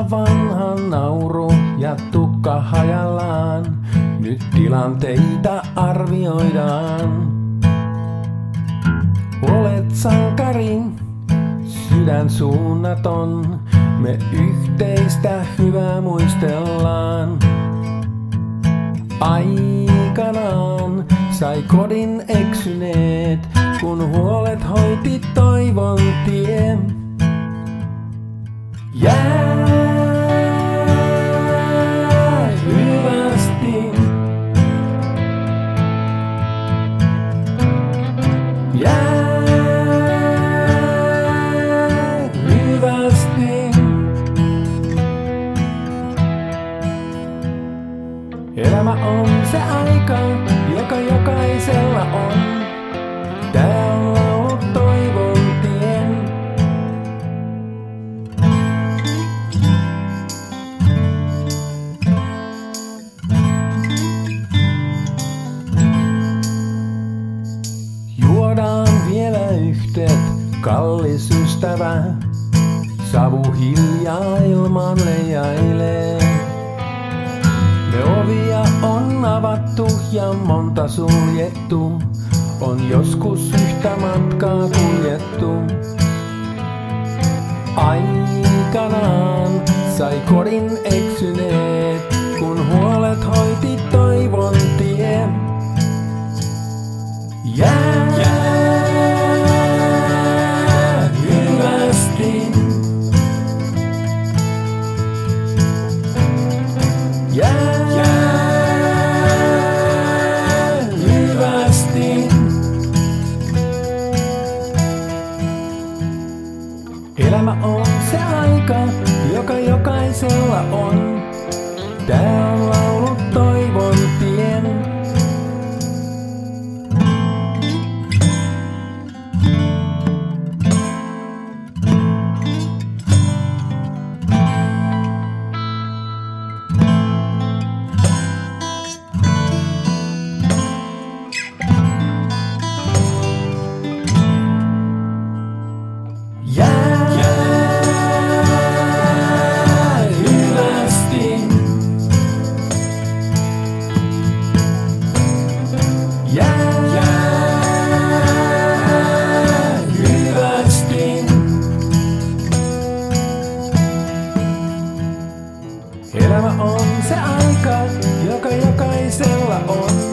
on nauru ja tukka hajallaan. Nyt tilanteita arvioidaan. Olet sankari, sydän suunnaton. Me yhteistä hyvää muistellaan. Aikanaan sai kodin eksyneet, kun huolet hoiti toivon se aika, joka jokaisella on. Juodaan vielä kallis ystävä. Savu hiljaa ilman leijailee. On avattu ja monta suljettu. On joskus yhtä matkaa kuljettu. Aikanaan sai kodin eksyneet, kun huolet hoiti toivon tie. Jää, jää Elämä on se aika, joka jokaisella on. Elämä on